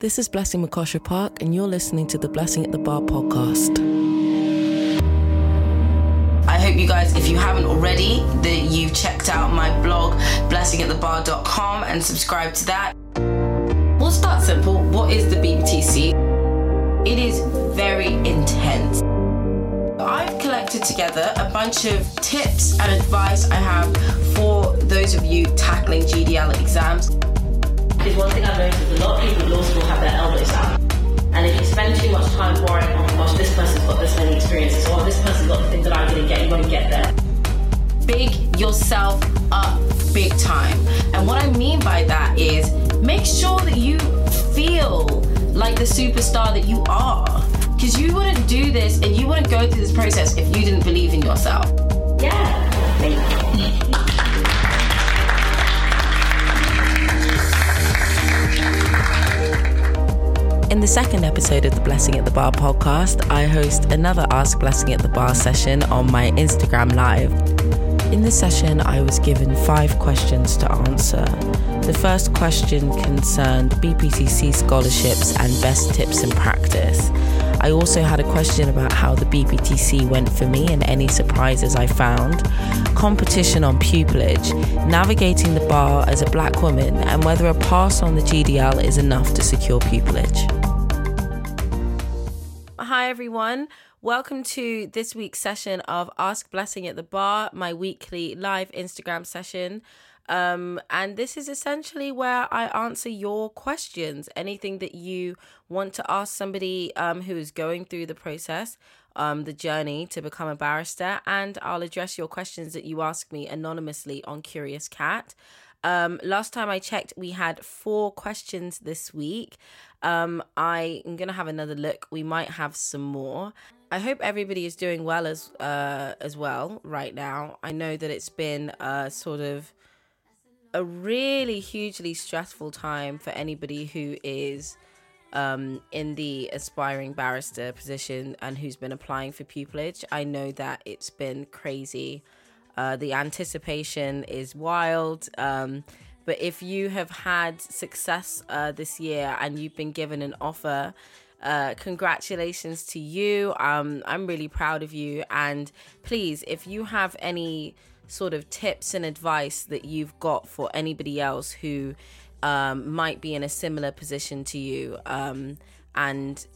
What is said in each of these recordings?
This is Blessing Mukosha Park, and you're listening to the Blessing at the Bar podcast. I hope you guys, if you haven't already, that you've checked out my blog, blessingatthebar.com, and subscribe to that. We'll start simple. What is the BPTC? It is very intense. I've collected together a bunch of tips and advice I have for those of you tackling GDL exams is one thing I've noticed a lot of people at law school have their elbows out. And if you spend too much time worrying, oh my gosh, this person's got this many experiences, or this person's got the thing that I didn't get, you won't get there. Big yourself up big time. And what I mean by that is make sure that you feel like the superstar that you are. Because you wouldn't do this and you wouldn't go through this process if you didn't believe in yourself. Yeah. In the second episode of the Blessing at the Bar podcast, I host another Ask Blessing at the Bar session on my Instagram Live. In this session, I was given five questions to answer. The first question concerned BPTC scholarships and best tips in practice. I also had a question about how the BPTC went for me and any surprises I found, competition on pupillage, navigating the bar as a black woman, and whether a pass on the GDL is enough to secure pupillage. Hi, everyone. Welcome to this week's session of Ask Blessing at the Bar, my weekly live Instagram session. Um, and this is essentially where I answer your questions. Anything that you want to ask somebody um, who is going through the process, um, the journey to become a barrister, and I'll address your questions that you ask me anonymously on Curious Cat. Um, last time I checked, we had four questions this week. Um, I am gonna have another look. We might have some more. I hope everybody is doing well as uh, as well right now. I know that it's been a sort of a really hugely stressful time for anybody who is um, in the aspiring barrister position and who's been applying for pupillage. I know that it's been crazy. Uh, the anticipation is wild. Um, but if you have had success uh, this year and you've been given an offer, uh, congratulations to you. Um, I'm really proud of you. And please, if you have any sort of tips and advice that you've got for anybody else who um, might be in a similar position to you um, and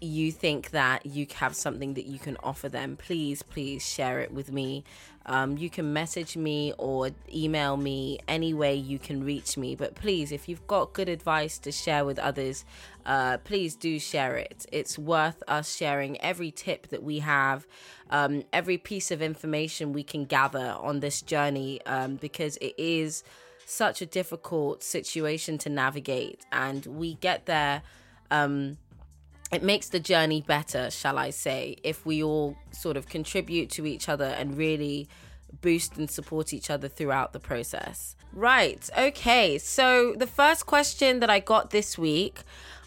you think that you have something that you can offer them, please, please share it with me. Um, you can message me or email me any way you can reach me. But please, if you've got good advice to share with others, uh, please do share it. It's worth us sharing every tip that we have, um, every piece of information we can gather on this journey um, because it is such a difficult situation to navigate. And we get there. Um, it makes the journey better, shall I say, if we all sort of contribute to each other and really boost and support each other throughout the process. Right. Okay. So the first question that I got this week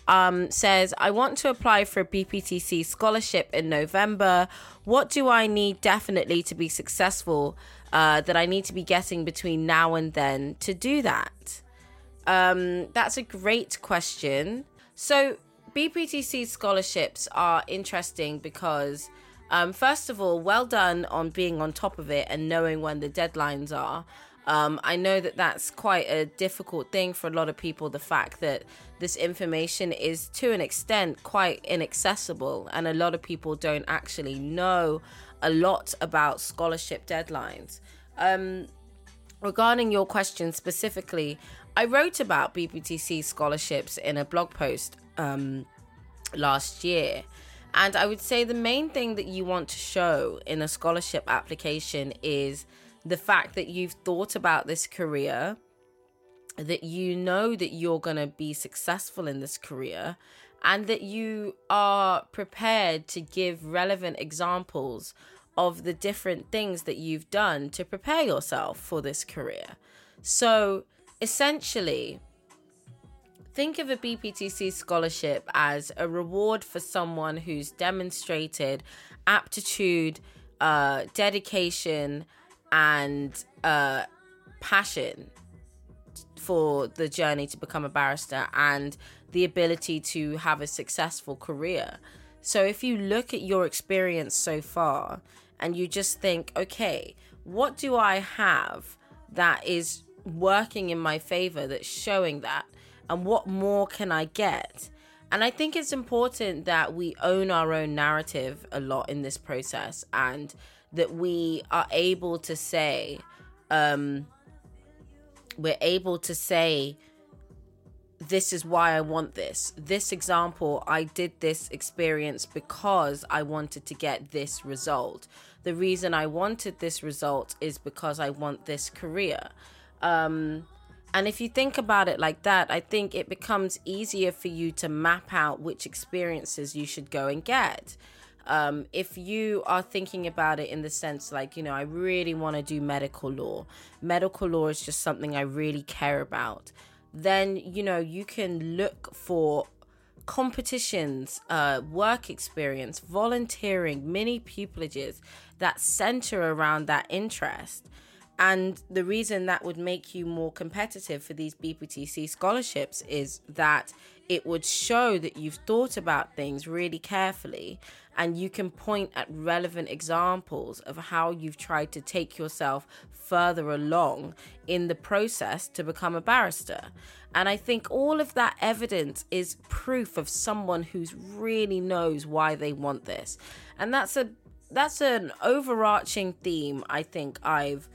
um, says, I want to apply for a BPTC scholarship in November. What do I need definitely to be successful uh, that I need to be getting between now and then to do that? Um, that's a great question. So, BPTC scholarships are interesting because, um, first of all, well done on being on top of it and knowing when the deadlines are. Um, I know that that's quite a difficult thing for a lot of people. The fact that this information is to an extent quite inaccessible, and a lot of people don't actually know a lot about scholarship deadlines. Um, regarding your question specifically, I wrote about BPTC scholarships in a blog post um, last year. And I would say the main thing that you want to show in a scholarship application is the fact that you've thought about this career, that you know that you're going to be successful in this career, and that you are prepared to give relevant examples of the different things that you've done to prepare yourself for this career. So essentially, think of a BPTC scholarship as a reward for someone who's demonstrated aptitude, uh, dedication, and uh, passion for the journey to become a barrister and the ability to have a successful career. So if you look at your experience so far and you just think, okay, what do I have that is working in my favor that's showing that? And what more can I get? And I think it's important that we own our own narrative a lot in this process and that we are able to say, um, we're able to say, this is why I want this. This example, I did this experience because I wanted to get this result. The reason I wanted this result is because I want this career. Um, and if you think about it like that, I think it becomes easier for you to map out which experiences you should go and get. Um, if you are thinking about it in the sense like, you know, I really want to do medical law, medical law is just something I really care about, then, you know, you can look for competitions, uh, work experience, volunteering, mini pupillages that center around that interest. And the reason that would make you more competitive for these BPTC scholarships is that it would show that you've thought about things really carefully and you can point at relevant examples of how you've tried to take yourself further along in the process to become a barrister. And I think all of that evidence is proof of someone who's really knows why they want this. And that's a that's an overarching theme I think I've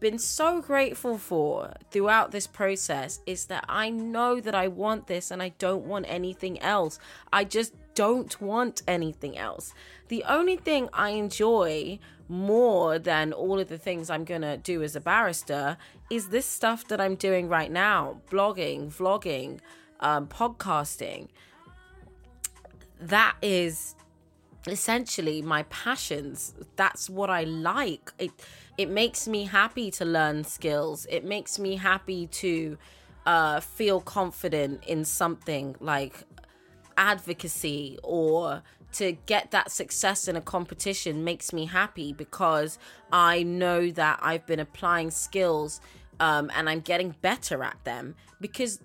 been so grateful for throughout this process is that I know that I want this and I don't want anything else. I just don't want anything else. The only thing I enjoy more than all of the things I'm going to do as a barrister is this stuff that I'm doing right now blogging, vlogging, um, podcasting. That is essentially my passions that's what i like it it makes me happy to learn skills it makes me happy to uh, feel confident in something like advocacy or to get that success in a competition makes me happy because i know that i've been applying skills um, and i'm getting better at them because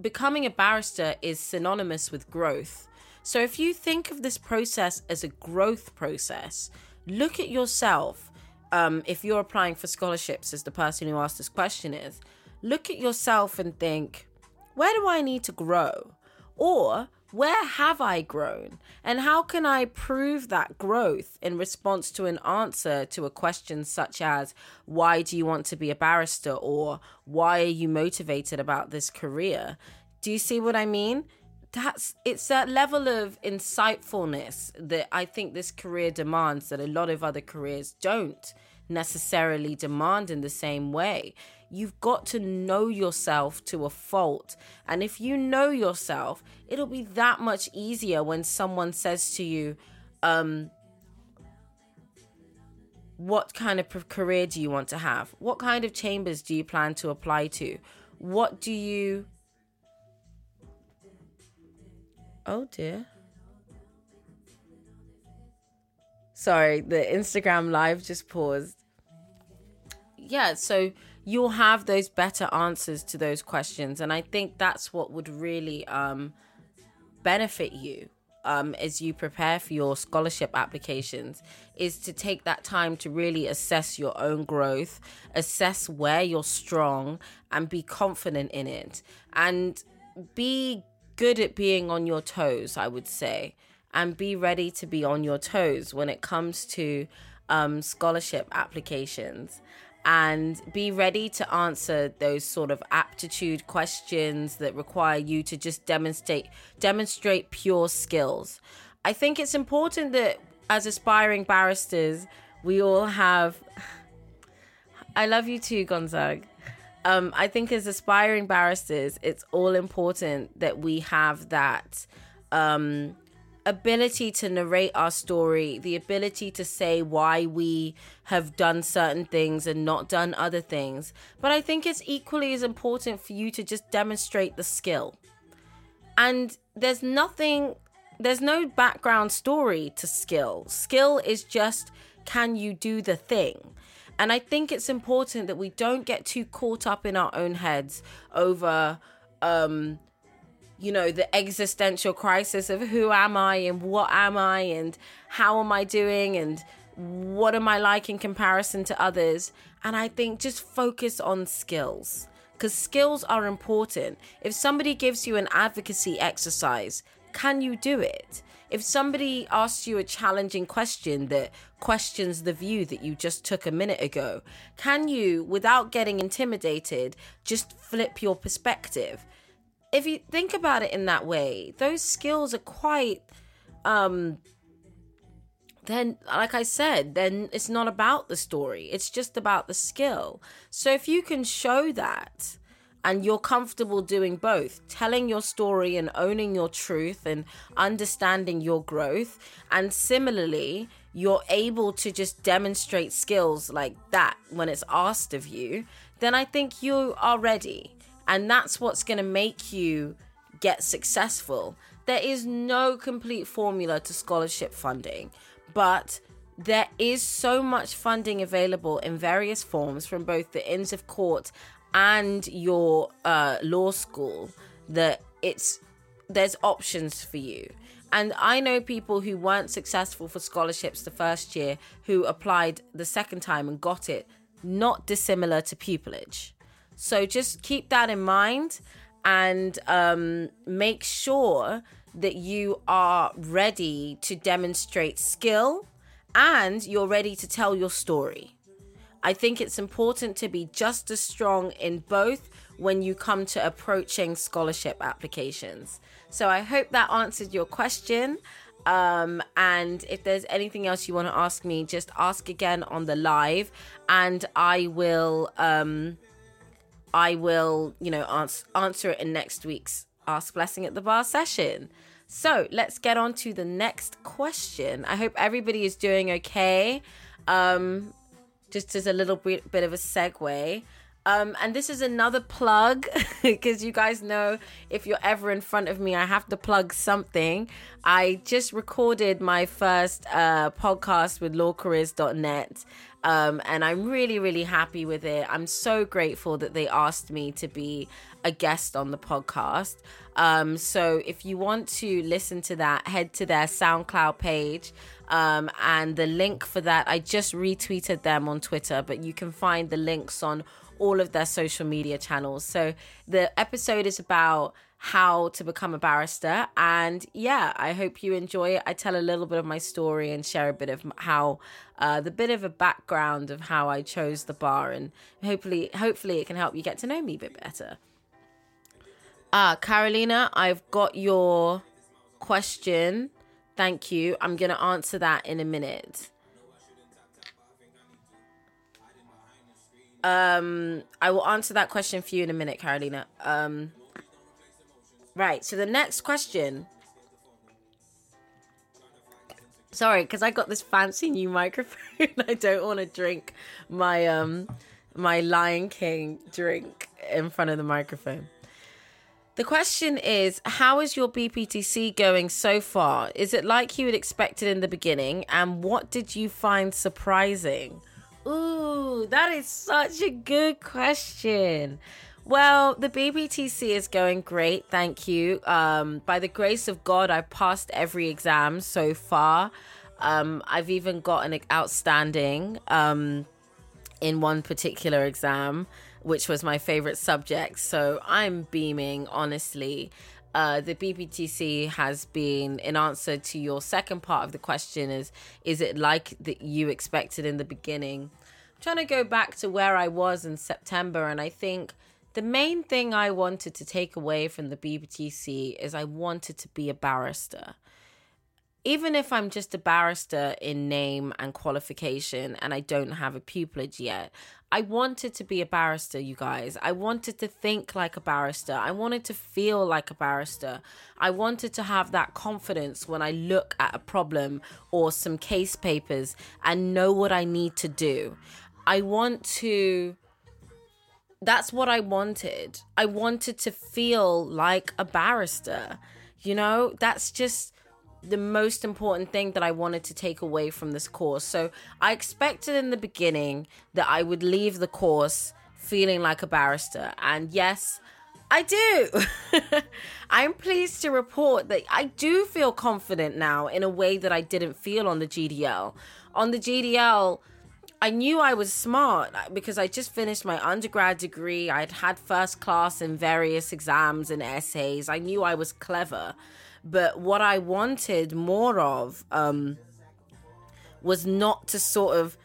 becoming a barrister is synonymous with growth so if you think of this process as a growth process, look at yourself. Um, if you're applying for scholarships, as the person who asked this question is, look at yourself and think, where do I need to grow? Or where have I grown? And how can I prove that growth in response to an answer to a question such as, why do you want to be a barrister? Or why are you motivated about this career? Do you see what I mean? That's it's that level of insightfulness that I think this career demands that a lot of other careers don't necessarily demand in the same way. You've got to know yourself to a fault. And if you know yourself, it'll be that much easier when someone says to you, um, what kind of career do you want to have? What kind of chambers do you plan to apply to? What do you Oh dear. Sorry, the Instagram live just paused. Yeah, so you'll have those better answers to those questions and I think that's what would really um benefit you um, as you prepare for your scholarship applications is to take that time to really assess your own growth, assess where you're strong, and be confident in it. And be good at being on your toes, I would say, and be ready to be on your toes when it comes to um, scholarship applications and be ready to answer those sort of aptitude questions that require you to just demonstrate demonstrate pure skills. I think it's important that as aspiring barristers, we all have I love you too, Gonzag um, I think as aspiring barristers, it's all important that we have that um, ability to narrate our story, the ability to say why we have done certain things and not done other things. But I think it's equally as important for you to just demonstrate the skill. And there's nothing, there's no background story to skill. Skill is just can you do the thing? And I think it's important that we don't get too caught up in our own heads over um you know the existential crisis of who am I and what am I and how am I doing and what am I like in comparison to others and I think just focus on skills because skills are important. If somebody gives you an advocacy exercise, can you do it? If somebody asks you a challenging question that questions the view that you just took a minute ago, can you, without getting intimidated, just flip your perspective? If you think about it in that way, those skills are quite um then like i said then it's not about the story it's just about the skill so if you can show that and you're comfortable doing both telling your story and owning your truth and understanding your growth. And similarly you're able to just demonstrate skills like that when it's asked of you then i think you are ready. And that's what's going to make you get successful. There is no complete formula to scholarship funding but there is so much funding available in various forms from both the Inns of Court and your uh, law school that it's there's options for you. And I know people who weren't successful for scholarships the first year who applied the second time and got it, not dissimilar to pupillage. So just keep that in mind and um, make sure that you are ready to demonstrate skill and you're ready to tell your story. I think it's important to be just as strong in both when you come to approaching scholarship applications. So I hope that answered your question. Um, and if there's anything else you want to ask me, just ask again on the live, and I will, um, I will, you know, answer answer it in next week's Ask Blessing at the Bar session. So let's get on to the next question. I hope everybody is doing okay. Um, just as a little bit, bit of a segue. Um, and this is another plug because you guys know if you're ever in front of me, I have to plug something. I just recorded my first uh, podcast with lawcareers.net. Um, and I'm really, really happy with it. I'm so grateful that they asked me to be a guest on the podcast. Um, so if you want to listen to that, head to their SoundCloud page. Um, and the link for that, I just retweeted them on Twitter, but you can find the links on all of their social media channels. So the episode is about how to become a barrister. And yeah, I hope you enjoy it. I tell a little bit of my story and share a bit of how uh, the bit of a background of how I chose the bar, and hopefully, hopefully, it can help you get to know me a bit better. Ah, Carolina, I've got your question. Thank you. I'm going to answer that in a minute. Um, I will answer that question for you in a minute, Carolina. Um, right. So the next question. Sorry, because I got this fancy new microphone. I don't want to drink my um my Lion King drink in front of the microphone. The question is How is your BPTC going so far? Is it like you had expected in the beginning? And what did you find surprising? Ooh, that is such a good question. Well, the BPTC is going great, thank you. Um, by the grace of God, I've passed every exam so far. Um, I've even got an outstanding um, in one particular exam which was my favorite subject. So I'm beaming, honestly. Uh, the BPTC has been, in answer to your second part of the question, is is it like that you expected in the beginning? I'm trying to go back to where I was in September, and I think the main thing I wanted to take away from the BPTC is I wanted to be a barrister even if I'm just a barrister in name and qualification and I don't have a pupillage yet, I wanted to be a barrister, you guys. I wanted to think like a barrister. I wanted to feel like a barrister. I wanted to have that confidence when I look at a problem or some case papers and know what I need to do. I want to. That's what I wanted. I wanted to feel like a barrister. You know, that's just the most important thing that I wanted to take away from this course. So I expected in the beginning that I would leave the course feeling like a barrister. And yes, I do. I'm pleased to report that I do feel confident now in a way that I didn't feel on the GDL. On the GDL, I knew I was smart because I just finished my undergrad degree. I'd had first class in various exams and essays. I knew I was clever. But what I wanted more of um, was not to sort of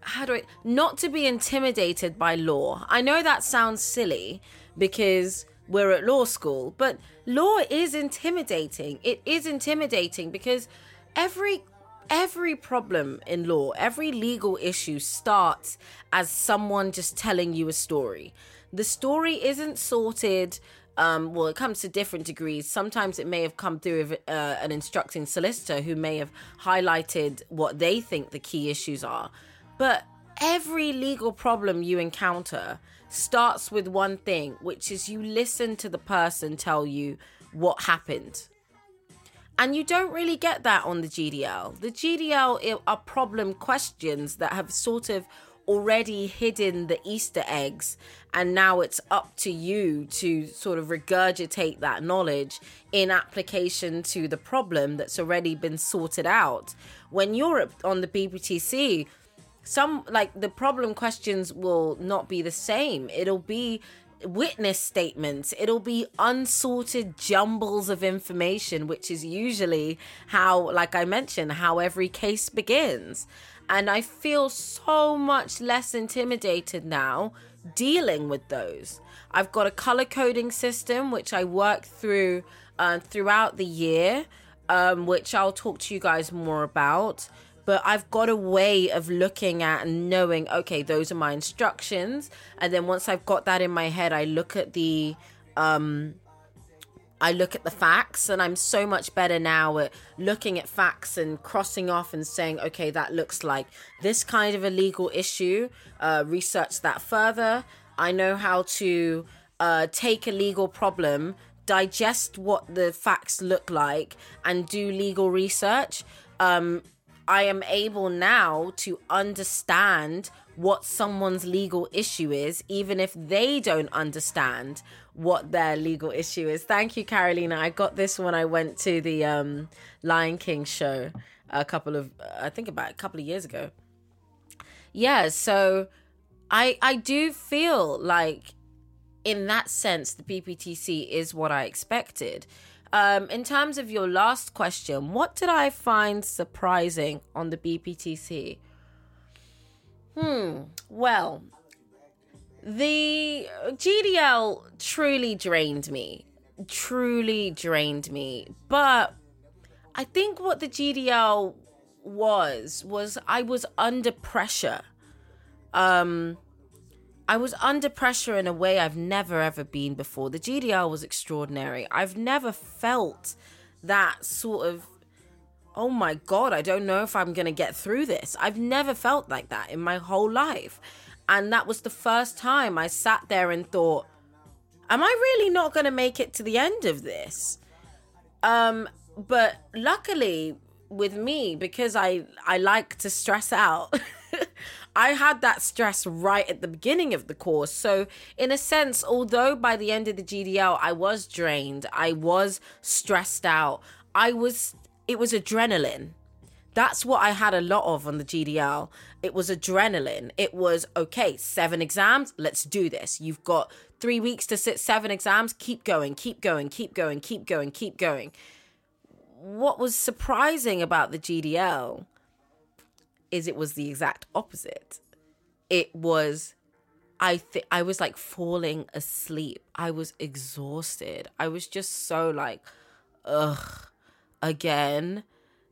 how do I not to be intimidated by law. I know that sounds silly because we're at law school, but law is intimidating. It is intimidating because every every problem in law, every legal issue starts as someone just telling you a story. The story isn't sorted. Um, well, it comes to different degrees. Sometimes it may have come through uh, an instructing solicitor who may have highlighted what they think the key issues are. But every legal problem you encounter starts with one thing, which is you listen to the person tell you what happened. And you don't really get that on the GDL. The GDL are problem questions that have sort of already hidden the Easter eggs, and now it's up to you to sort of regurgitate that knowledge in application to the problem that's already been sorted out. When you're on the BPTC, some like the problem questions will not be the same. It'll be witness statements. It'll be unsorted jumbles of information, which is usually how, like I mentioned, how every case begins. And I feel so much less intimidated now dealing with those. I've got a color coding system which I work through uh, throughout the year, um, which I'll talk to you guys more about but I've got a way of looking at and knowing, okay, those are my instructions. And then once I've got that in my head, I look at the um I look at the facts and I'm so much better now at looking at facts and crossing off and saying, okay, that looks like this kind of a legal issue. Uh, research that further. I know how to uh, take a legal problem, digest what the facts look like, and do legal research. Um, I am able now to understand what someone's legal issue is, even if they don't understand what their legal issue is. Thank you, Carolina. I got this when I went to the um, Lion King show a couple of, I think about a couple of years ago. Yeah, so I I do feel like in that sense the BPTC is what I expected. Um, in terms of your last question, what did I find surprising on the BPTC? Hmm. Well, the GDL truly drained me. Truly drained me. But I think what the GDL was was I was under pressure. Um I was under pressure in a way I've never ever been before. The GDL was extraordinary. I've never felt that sort of oh my god, I don't know if I'm going to get through this. I've never felt like that in my whole life. And that was the first time I sat there and thought, am I really not going to make it to the end of this? Um but luckily with me because I I like to stress out. I had that stress right at the beginning of the course. So, in a sense, although by the end of the GDL I was drained, I was stressed out, I was, it was adrenaline. That's what I had a lot of on the GDL. It was adrenaline. It was, okay, seven exams, let's do this. You've got three weeks to sit seven exams, keep going, keep going, keep going, keep going, keep going. What was surprising about the GDL is it was the exact opposite. It was I think I was like falling asleep. I was exhausted. I was just so like ugh again.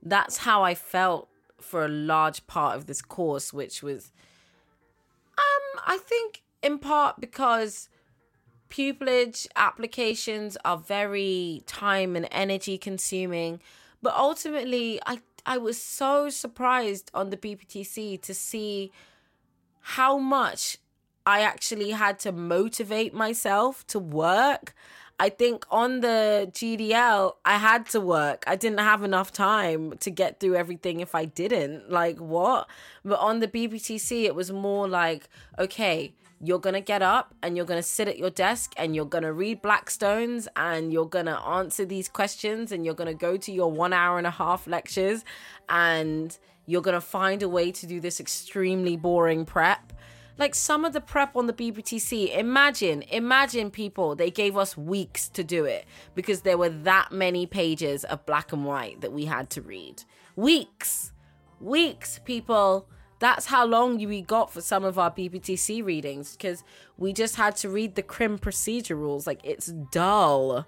That's how I felt for a large part of this course which was um I think in part because pupillage applications are very time and energy consuming but ultimately I I was so surprised on the BPTC to see how much I actually had to motivate myself to work. I think on the GDL, I had to work. I didn't have enough time to get through everything if I didn't. Like, what? But on the BPTC, it was more like, okay, you're going to get up and you're going to sit at your desk and you're going to read Blackstones and you're going to answer these questions and you're going to go to your one hour and a half lectures and you're going to find a way to do this extremely boring prep like some of the prep on the BPTC. imagine, imagine people, they gave us weeks to do it because there were that many pages of black and white that we had to read. Weeks, weeks, people. That's how long we got for some of our BPTC readings because we just had to read the crim procedure rules. Like it's dull.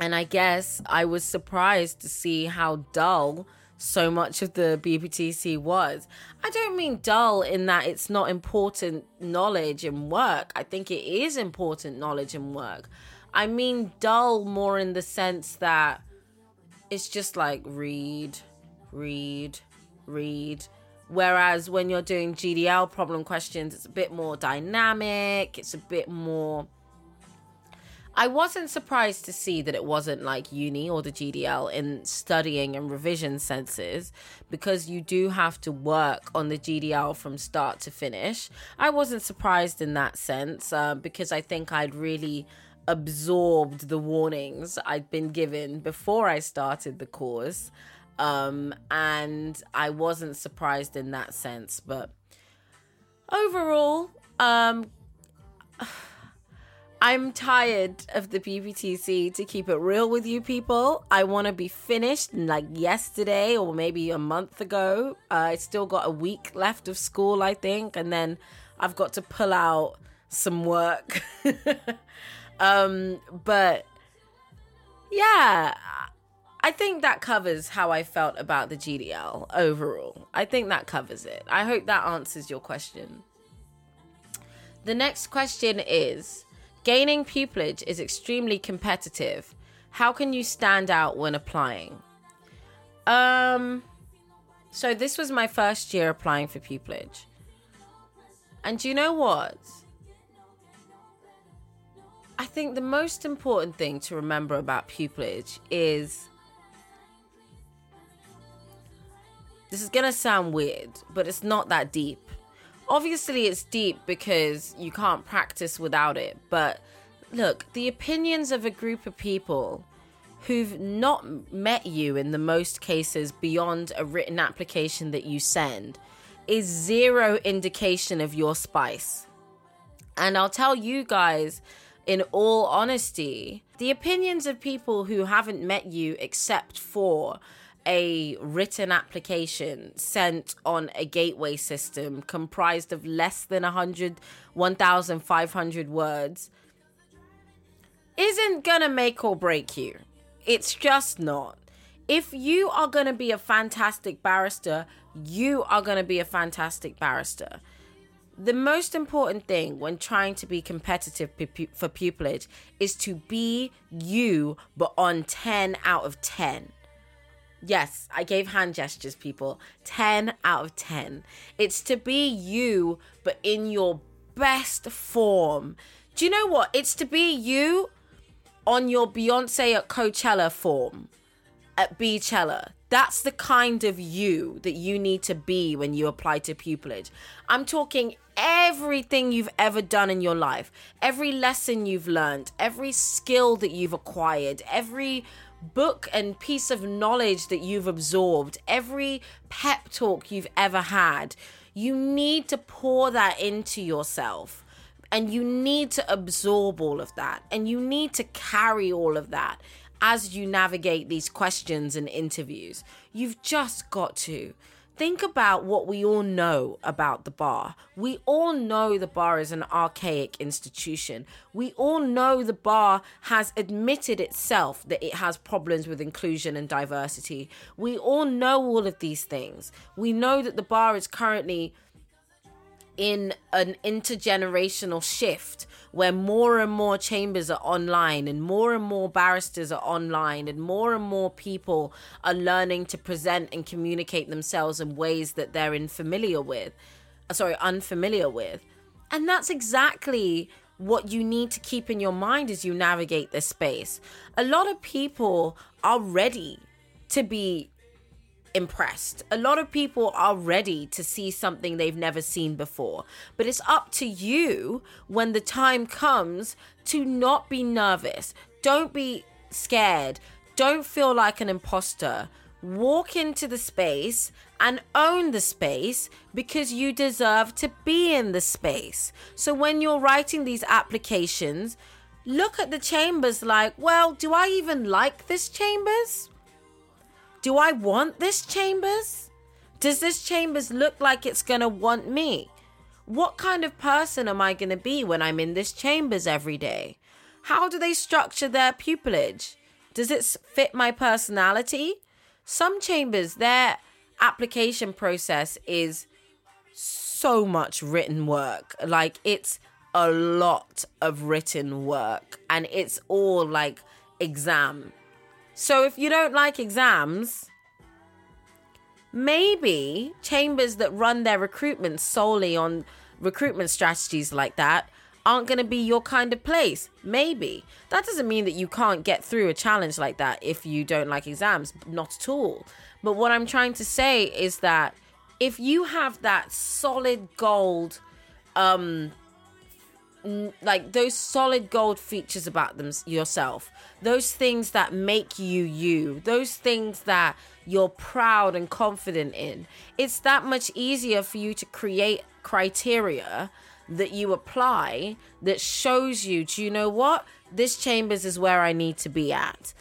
And I guess I was surprised to see how dull so much of the BPTC was. I don't mean dull in that it's not important knowledge and work. I think it is important knowledge and work. I mean dull more in the sense that it's just like read, read, read. Whereas when you're doing GDL problem questions, it's a bit more dynamic, it's a bit more I wasn't surprised to see that it wasn't like uni or the GDL in studying and revision senses because you do have to work on the GDL from start to finish. I wasn't surprised in that sense uh, because I think I'd really absorbed the warnings I'd been given before I started the course. Um, and I wasn't surprised in that sense, but overall, um, I'm tired of the BPTC to keep it real with you people. I want to be finished like yesterday or maybe a month ago. Uh, I still got a week left of school, I think, and then I've got to pull out some work. um, but yeah, I think that covers how I felt about the GDL overall. I think that covers it. I hope that answers your question. The next question is Gaining pupillage is extremely competitive. How can you stand out when applying? Um, so this was my first year applying for pupillage. And you know what? I think the most important thing to remember about pupillage is this is going to sound weird, but it's not that deep obviously it's deep because you can't practice without it but look the opinions of a group of people who've not met you in the most cases beyond a written application that you send is zero indication of your spice. And i'll tell you guys in all honesty the opinions of people who haven't met you except for a written application sent on a gateway system comprised of less than 100 1500 words isn't gonna make or break you. It's just not. If you are gonna be a fantastic barrister you are gonna be a fantastic barrister. The most important thing when trying to be competitive for pupillage is to be you but on 10 out of 10 Yes, I gave hand gestures, people. 10 out of 10. It's to be you, but in your best form. Do you know what? It's to be you on your Beyonce at Coachella form, at Beachella. That's the kind of you that you need to be when you apply to pupillage. I'm talking everything you've ever done in your life, every lesson you've learned, every skill that you've acquired, every book and piece of knowledge that you've absorbed, every pep talk you've ever had, you need to pour that into yourself. And you need to absorb all of that. And you need to carry all of that as you navigate these questions and interviews. You've just got to. Think about what we all know about the bar. We all know the bar is an archaic institution. We all know the bar has admitted itself that it has problems with inclusion and diversity. We all know all of these things. We know that the bar is currently in an intergenerational shift where more and more chambers are online and more and more barristers are online and more and more people are learning to present and communicate themselves in ways that they're unfamiliar with uh, sorry unfamiliar with and that's exactly what you need to keep in your mind as you navigate this space. A lot of people are ready to be impressed. A lot of people are ready to see something they've never seen before. But it's up to you when the time comes to not be nervous. Don't be scared. Don't feel like an imposter. Walk into the space and own the space because you deserve to be in the space. So when you're writing these applications, look at the chambers like, well, do I even like this chambers? Do I want this chambers? Does this chambers look like it's going to want me? What kind of person am I going to be when I'm in this chambers every day? How do they structure their pupillage? Does it fit my personality? Some chambers, their application process is so much written work. Like it's a lot of written work and it's all like exam. So if you don't like exams, maybe chambers that run their recruitment solely on recruitment strategies like that aren't going to be your kind of place. Maybe. That doesn't mean that you can't get through a challenge like that if you don't like exams. Not at all. But what I'm trying to say is that if you have that solid gold, um, like those solid gold features about them yourself, those things that make you you, those things that you're proud and confident in, it's that much easier for you to create criteria that you apply that shows you, do you know what? This chambers is where I need to be at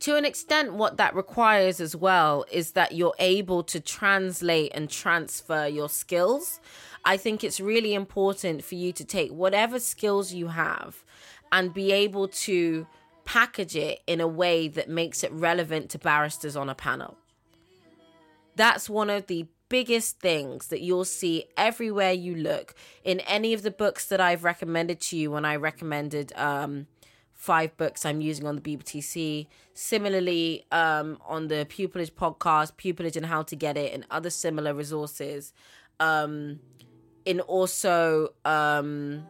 to an extent, what that requires as well is that you're able to translate and transfer your skills. I think it's really important for you to take whatever skills you have and be able to package it in a way that makes it relevant to barristers on a panel. That's one of the biggest things that you'll see everywhere you look in any of the books that I've recommended to you when I recommended um, five books I'm using on the BPTC. Similarly, um, on the Pupillage podcast, Pupillage and How to Get It, and other similar resources. Um, in also, um,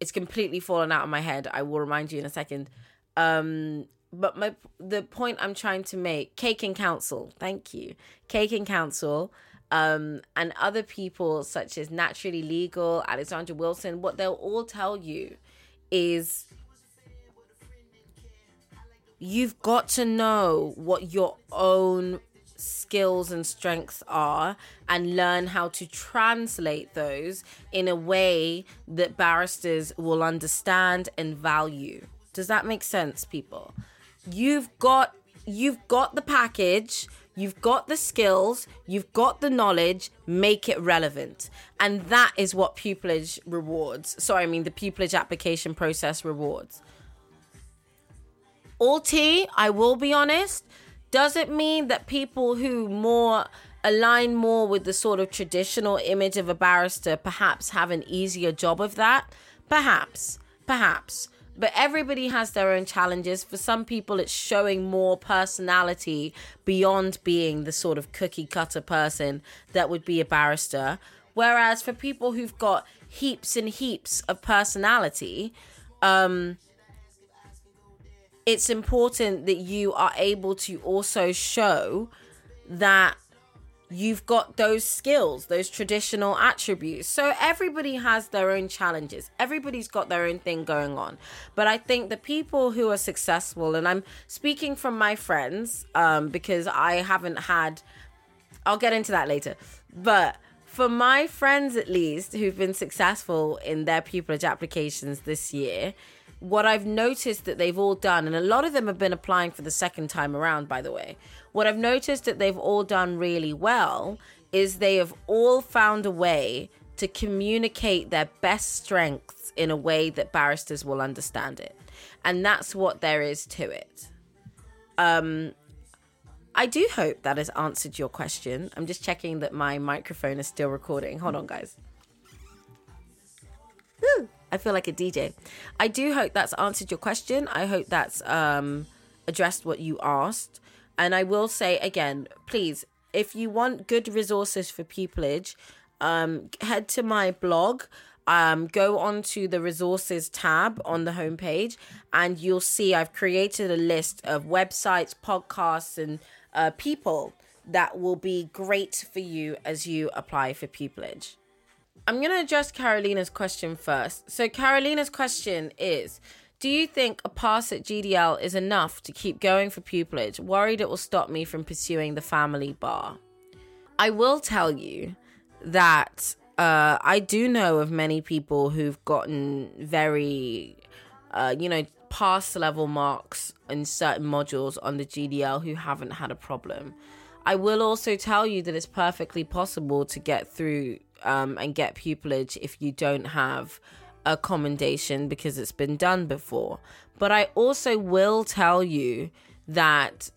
it's completely fallen out of my head. I will remind you in a second. Um, but my the point I'm trying to make, Cake and Counsel, thank you, Cake and Counsel um, and other people such as Naturally Legal, Alexandra Wilson, what they'll all tell you is you've got to know what your own skills and strengths are and learn how to translate those in a way that barristers will understand and value. Does that make sense, people? You've got you've got the package You've got the skills, you've got the knowledge, make it relevant. And that is what pupillage rewards. Sorry, I mean the pupillage application process rewards. All T, I will be honest, does it mean that people who more align more with the sort of traditional image of a barrister perhaps have an easier job of that? Perhaps, perhaps but everybody has their own challenges. For some people, it's showing more personality beyond being the sort of cookie cutter person that would be a barrister. Whereas for people who've got heaps and heaps of personality, um, it's important that you are able to also show that you've got those skills, those traditional attributes. So everybody has their own challenges. Everybody's got their own thing going on. But I think the people who are successful, and I'm speaking from my friends um, because I haven't had, I'll get into that later. But for my friends, at least, who've been successful in their pupillage applications this year, what I've noticed that they've all done, and a lot of them have been applying for the second time around, by the way, what I've noticed that they've all done really well is they have all found a way to communicate their best strengths in a way that barristers will understand it. And that's what there is to it. Um, I do hope that has answered your question. I'm just checking that my microphone is still recording. Hold on, guys. Woo, I feel like a DJ. I do hope that's answered your question. I hope that's um, addressed what you asked. And I will say again, please, if you want good resources for pupillage, um, head to my blog. Um, go onto the resources tab on the homepage, and you'll see I've created a list of websites, podcasts, and uh, people that will be great for you as you apply for pupillage. I'm going to address Carolina's question first. So, Carolina's question is Do you think a pass at GDL is enough to keep going for pupillage? Worried it will stop me from pursuing the family bar. I will tell you that uh, I do know of many people who've gotten very, uh, you know, pass level marks in certain modules on the GDL who haven't had a problem. I will also tell you that it's perfectly possible to get through um, and get pupillage if you don't have a commendation because it's been done before. But I also will tell you that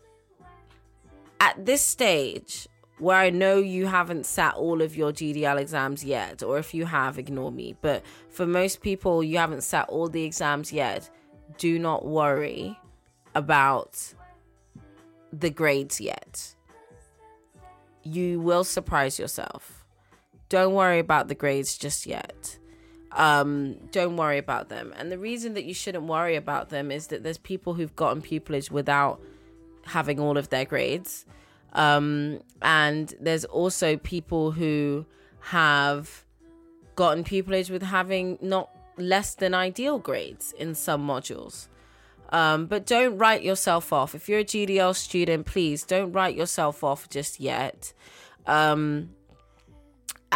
at this stage, where I know you haven't sat all of your GDL exams yet, or if you have, ignore me. But for most people, you haven't sat all the exams yet. Do not worry about the grades yet you will surprise yourself. Don't worry about the grades just yet. Um, don't worry about them. And the reason that you shouldn't worry about them is that there's people who've gotten pupillage without having all of their grades. Um, and there's also people who have gotten pupillage with having not less than ideal grades in some modules. Um, but don't write yourself off. If you're a GDL student, please don't write yourself off just yet. Um,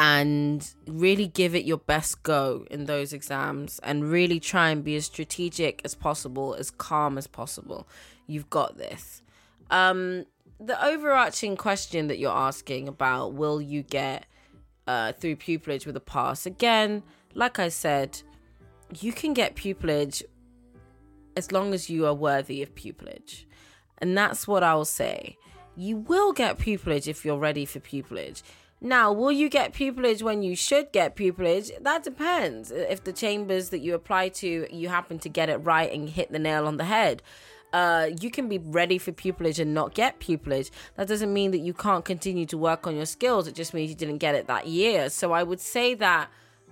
and really give it your best go in those exams and really try and be as strategic as possible, as calm as possible. You've got this. Um, the overarching question that you're asking about will you get uh, through pupillage with a pass? Again, like I said, you can get pupillage as long as you are worthy of pupillage. And that's what I'll say. You will get pupillage if you're ready for pupillage. Now, will you get pupillage when you should get pupillage? That depends. If the chambers that you apply to, you happen to get it right and hit the nail on the head. Uh, you can be ready for pupillage and not get pupillage. That doesn't mean that you can't continue to work on your skills. It just means you didn't get it that year. So I would say that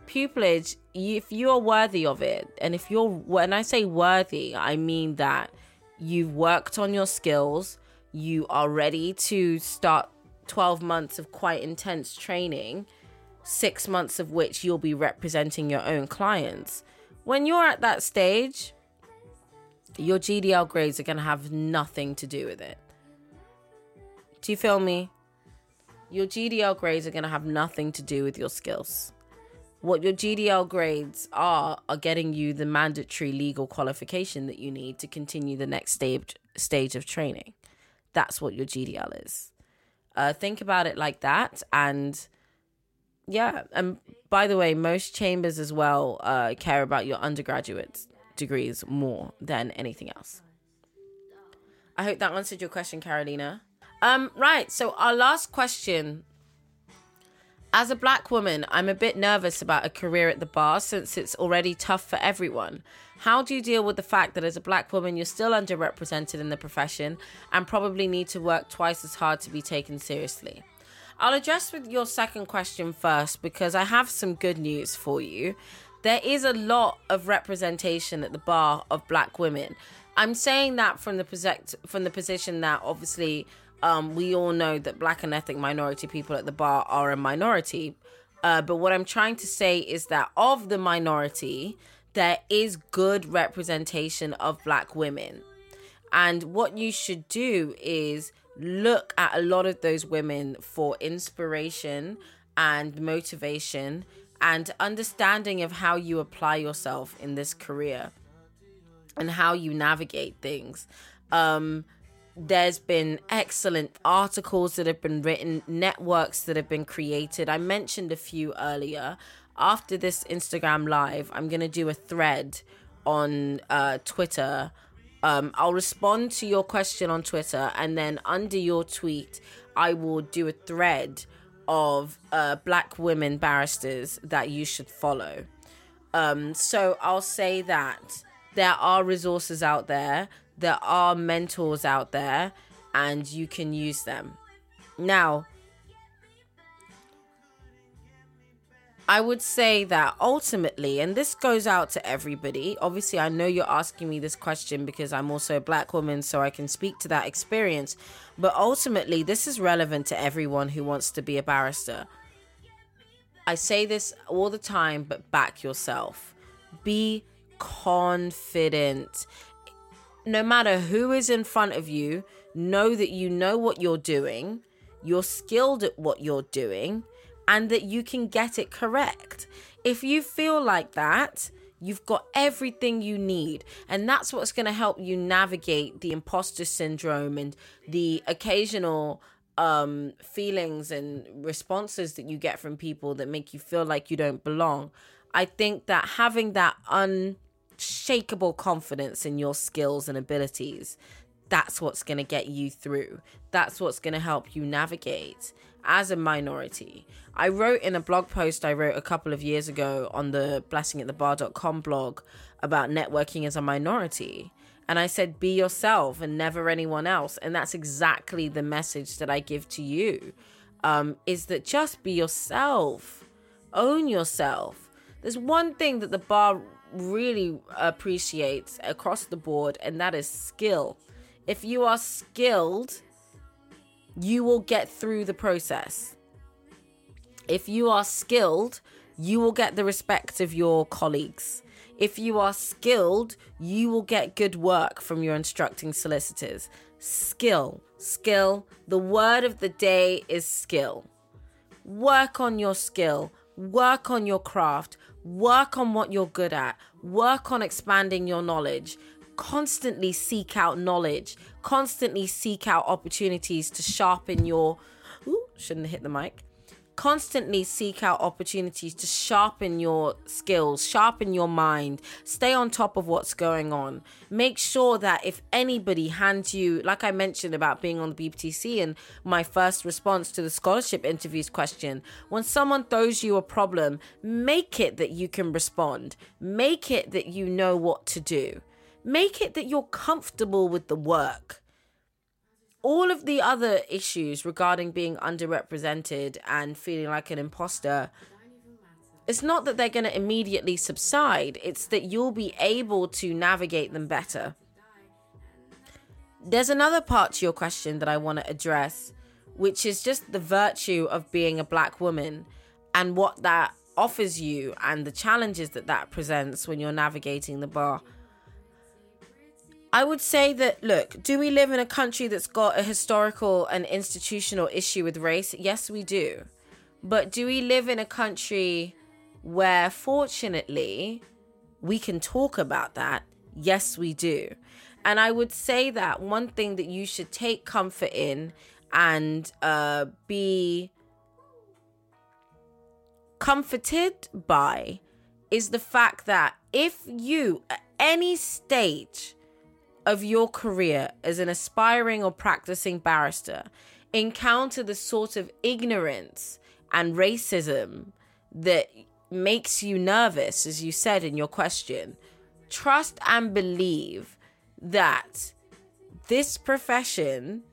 pupillage, if you're worthy of it, and if you're, when I say worthy, I mean that you've worked on your skills, you are ready to start 12 months of quite intense training, six months of which you'll be representing your own clients. When you're at that stage, your GDL grades are going to have nothing to do with it. Do you feel me? Your GDL grades are going to have nothing to do with your skills what your GDL grades are are getting you the mandatory legal qualification that you need to continue the next stage stage of training. That's what your GDL is. Uh, think about it like that, and yeah. And by the way, most chambers as well uh, care about your undergraduate degrees more than anything else. I hope that answered your question, Carolina. Um, right. So our last question as a black woman, I'm a bit nervous about a career at the bar since it's already tough for everyone. How do you deal with the fact that as a black woman, you're still underrepresented in the profession and probably need to work twice as hard to be taken seriously? I'll address with your second question first because I have some good news for you. There is a lot of representation at the bar of black women. I'm saying that from the project, from the position that obviously um, we all know that black and ethnic minority people at the bar are a minority. Uh, but what I'm trying to say is that of the minority, there is good representation of black women. And what you should do is look at a lot of those women for inspiration and motivation and understanding of how you apply yourself in this career and how you navigate things. Um, there's been excellent articles that have been written, networks that have been created. I mentioned a few earlier. After this Instagram live, I'm to do a thread on uh, Twitter. Um, I'll respond to your question on Twitter, and then under your tweet, I will do a thread of uh, black women barristers that you should follow. Um, so I'll say that there are resources out there there are mentors out there and you can use them. Now, I would say that ultimately, and this goes out to everybody. Obviously, I know you're asking me this question because I'm also a black woman, so I can speak to that experience. But ultimately, this is relevant to everyone who wants to be a barrister. I say this all the time, but back yourself. Be confident. No matter who is in front of you, know that you know what you're doing, you're skilled at what you're doing and that you can get it correct. If you feel like that, you've got everything you need. And that's what's going to help you navigate the imposter syndrome and the occasional um feelings and responses that you get from people that make you feel like you don't belong. I think that having that unshakable confidence in your skills and abilities, that's what's going to get you through. That's what's going to help you navigate as a minority. I wrote in a blog post I wrote a couple of years ago on the blessingatthebar.com blog about networking as a minority. And I said, be yourself and never anyone else. And that's exactly the message that I give to you um, is that just be yourself, own yourself. There's one thing that the bar really appreciates across the board, and that is skill. If you are skilled, you will get through the process. If you are skilled, you will get the respect of your colleagues. If you are skilled, you will get good work from your instructing solicitors. Skill, skill. The word of the day is skill. Work on your skill, work on your craft, work on what you're good at, work on expanding your knowledge, constantly seek out knowledge, constantly seek out opportunities to sharpen your. Ooh, shouldn't hit the mic. Constantly seek out opportunities to sharpen your skills, sharpen your mind, stay on top of what's going on. Make sure that if anybody hands you, like I mentioned about being on the BPTC and my first response to the scholarship interviews question, when someone throws you a problem, make it that you can respond, make it that you know what to do make it that you're comfortable with the work. All of the other issues regarding being underrepresented and feeling like an imposter, it's not that they're going to immediately subside, it's that you'll be able to navigate them better. There's another part to your question that I want to address, which is just the virtue of being a black woman and what that offers you and the challenges that that presents when you're navigating the bar. I would say that, look, do we live in a country that's got a historical and institutional issue with race? Yes, we do. But do we live in a country where, fortunately, we can talk about that? Yes, we do. And I would say that one thing that you should take comfort in and uh, be comforted by is the fact that if you, at any stage, of your career as an aspiring or practicing barrister encounter the sort of ignorance and racism that makes you nervous, as you said in your question, trust and believe that this profession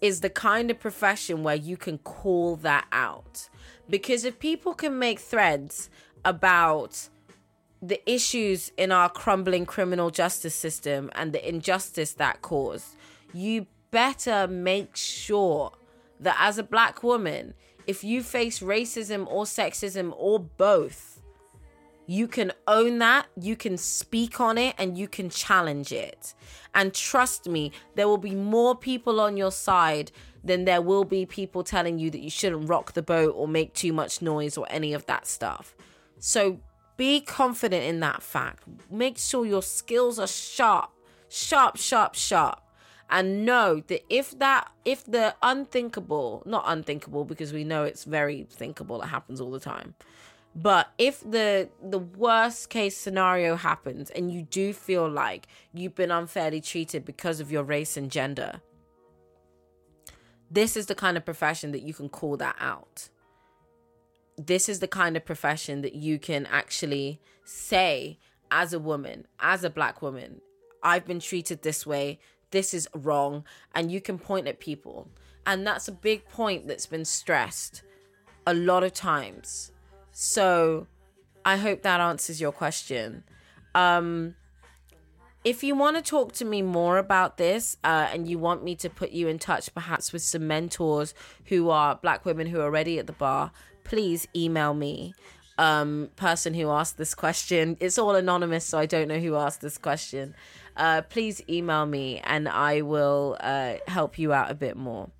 is the kind of profession where you can call that out. Because if people can make threads about the issues in our crumbling criminal justice system and the injustice that caused, you better make sure that as a black woman, if you face racism or sexism or both, you can own that, you can speak on it, and you can challenge it. And trust me, there will be more people on your side than there will be people telling you that you shouldn't rock the boat or make too much noise or any of that stuff. So be confident in that fact. Make sure your skills are sharp, sharp, sharp, sharp. And know that if that, if the unthinkable, not unthinkable because we know it's very thinkable, it happens all the time. But if the the worst case scenario happens and you do feel like you've been unfairly treated because of your race and gender, this is the kind of profession that you can call that out this is the kind of profession that you can actually say as a woman, as a black woman, I've been treated this way, this is wrong, and you can point at people. And that's a big point that's been stressed a lot of times So I hope that answers your question. Um, if you want to talk to me more about this uh, and you want me to put you in touch perhaps with some mentors who are black women who are already at the bar, please email me. Um, person who asked this question. It's all anonymous, so I don't know who asked this question. Uh, please email me and I will uh, help you out a bit more.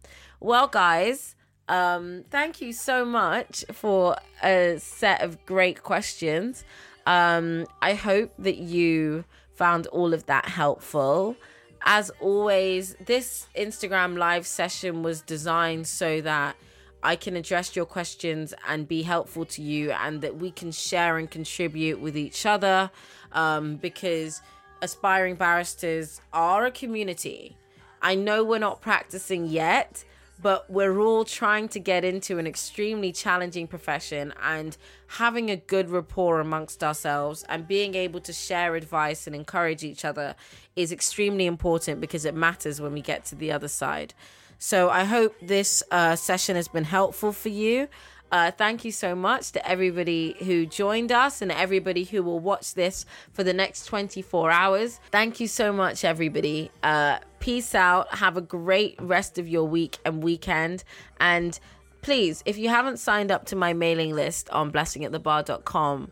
Well, guys, um, thank you so much for a set of great questions. Um, I hope that you found all of that helpful. As always, this Instagram live session was designed so that I can address your questions and be helpful to you, and that we can share and contribute with each other um, because aspiring barristers are a community. I know we're not practicing yet, but we're all trying to get into an extremely challenging profession and having a good rapport amongst ourselves and being able to share advice and encourage each other is extremely important because it matters when we get to the other side. So I hope this uh, session has been helpful for you. Uh, thank you so much to everybody who joined us and everybody who will watch this for the next 24 hours. Thank you so much, everybody. Uh, peace out. Have a great rest of your week and weekend. And please, if you haven't signed up to my mailing list on blessingatthebar.com,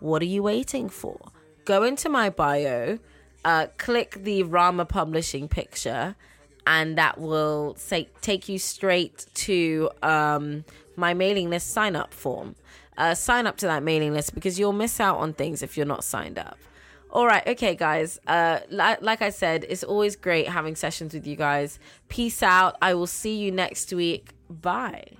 what are you waiting for? Go into my bio, uh, click the Rama Publishing picture, and that will say, take you straight to um, my mailing list sign up form. Uh, sign up to that mailing list because you'll miss out on things if you're not signed up. All right, okay, guys. Uh, li- like I said, it's always great having sessions with you guys. Peace out. I will see you next week. Bye.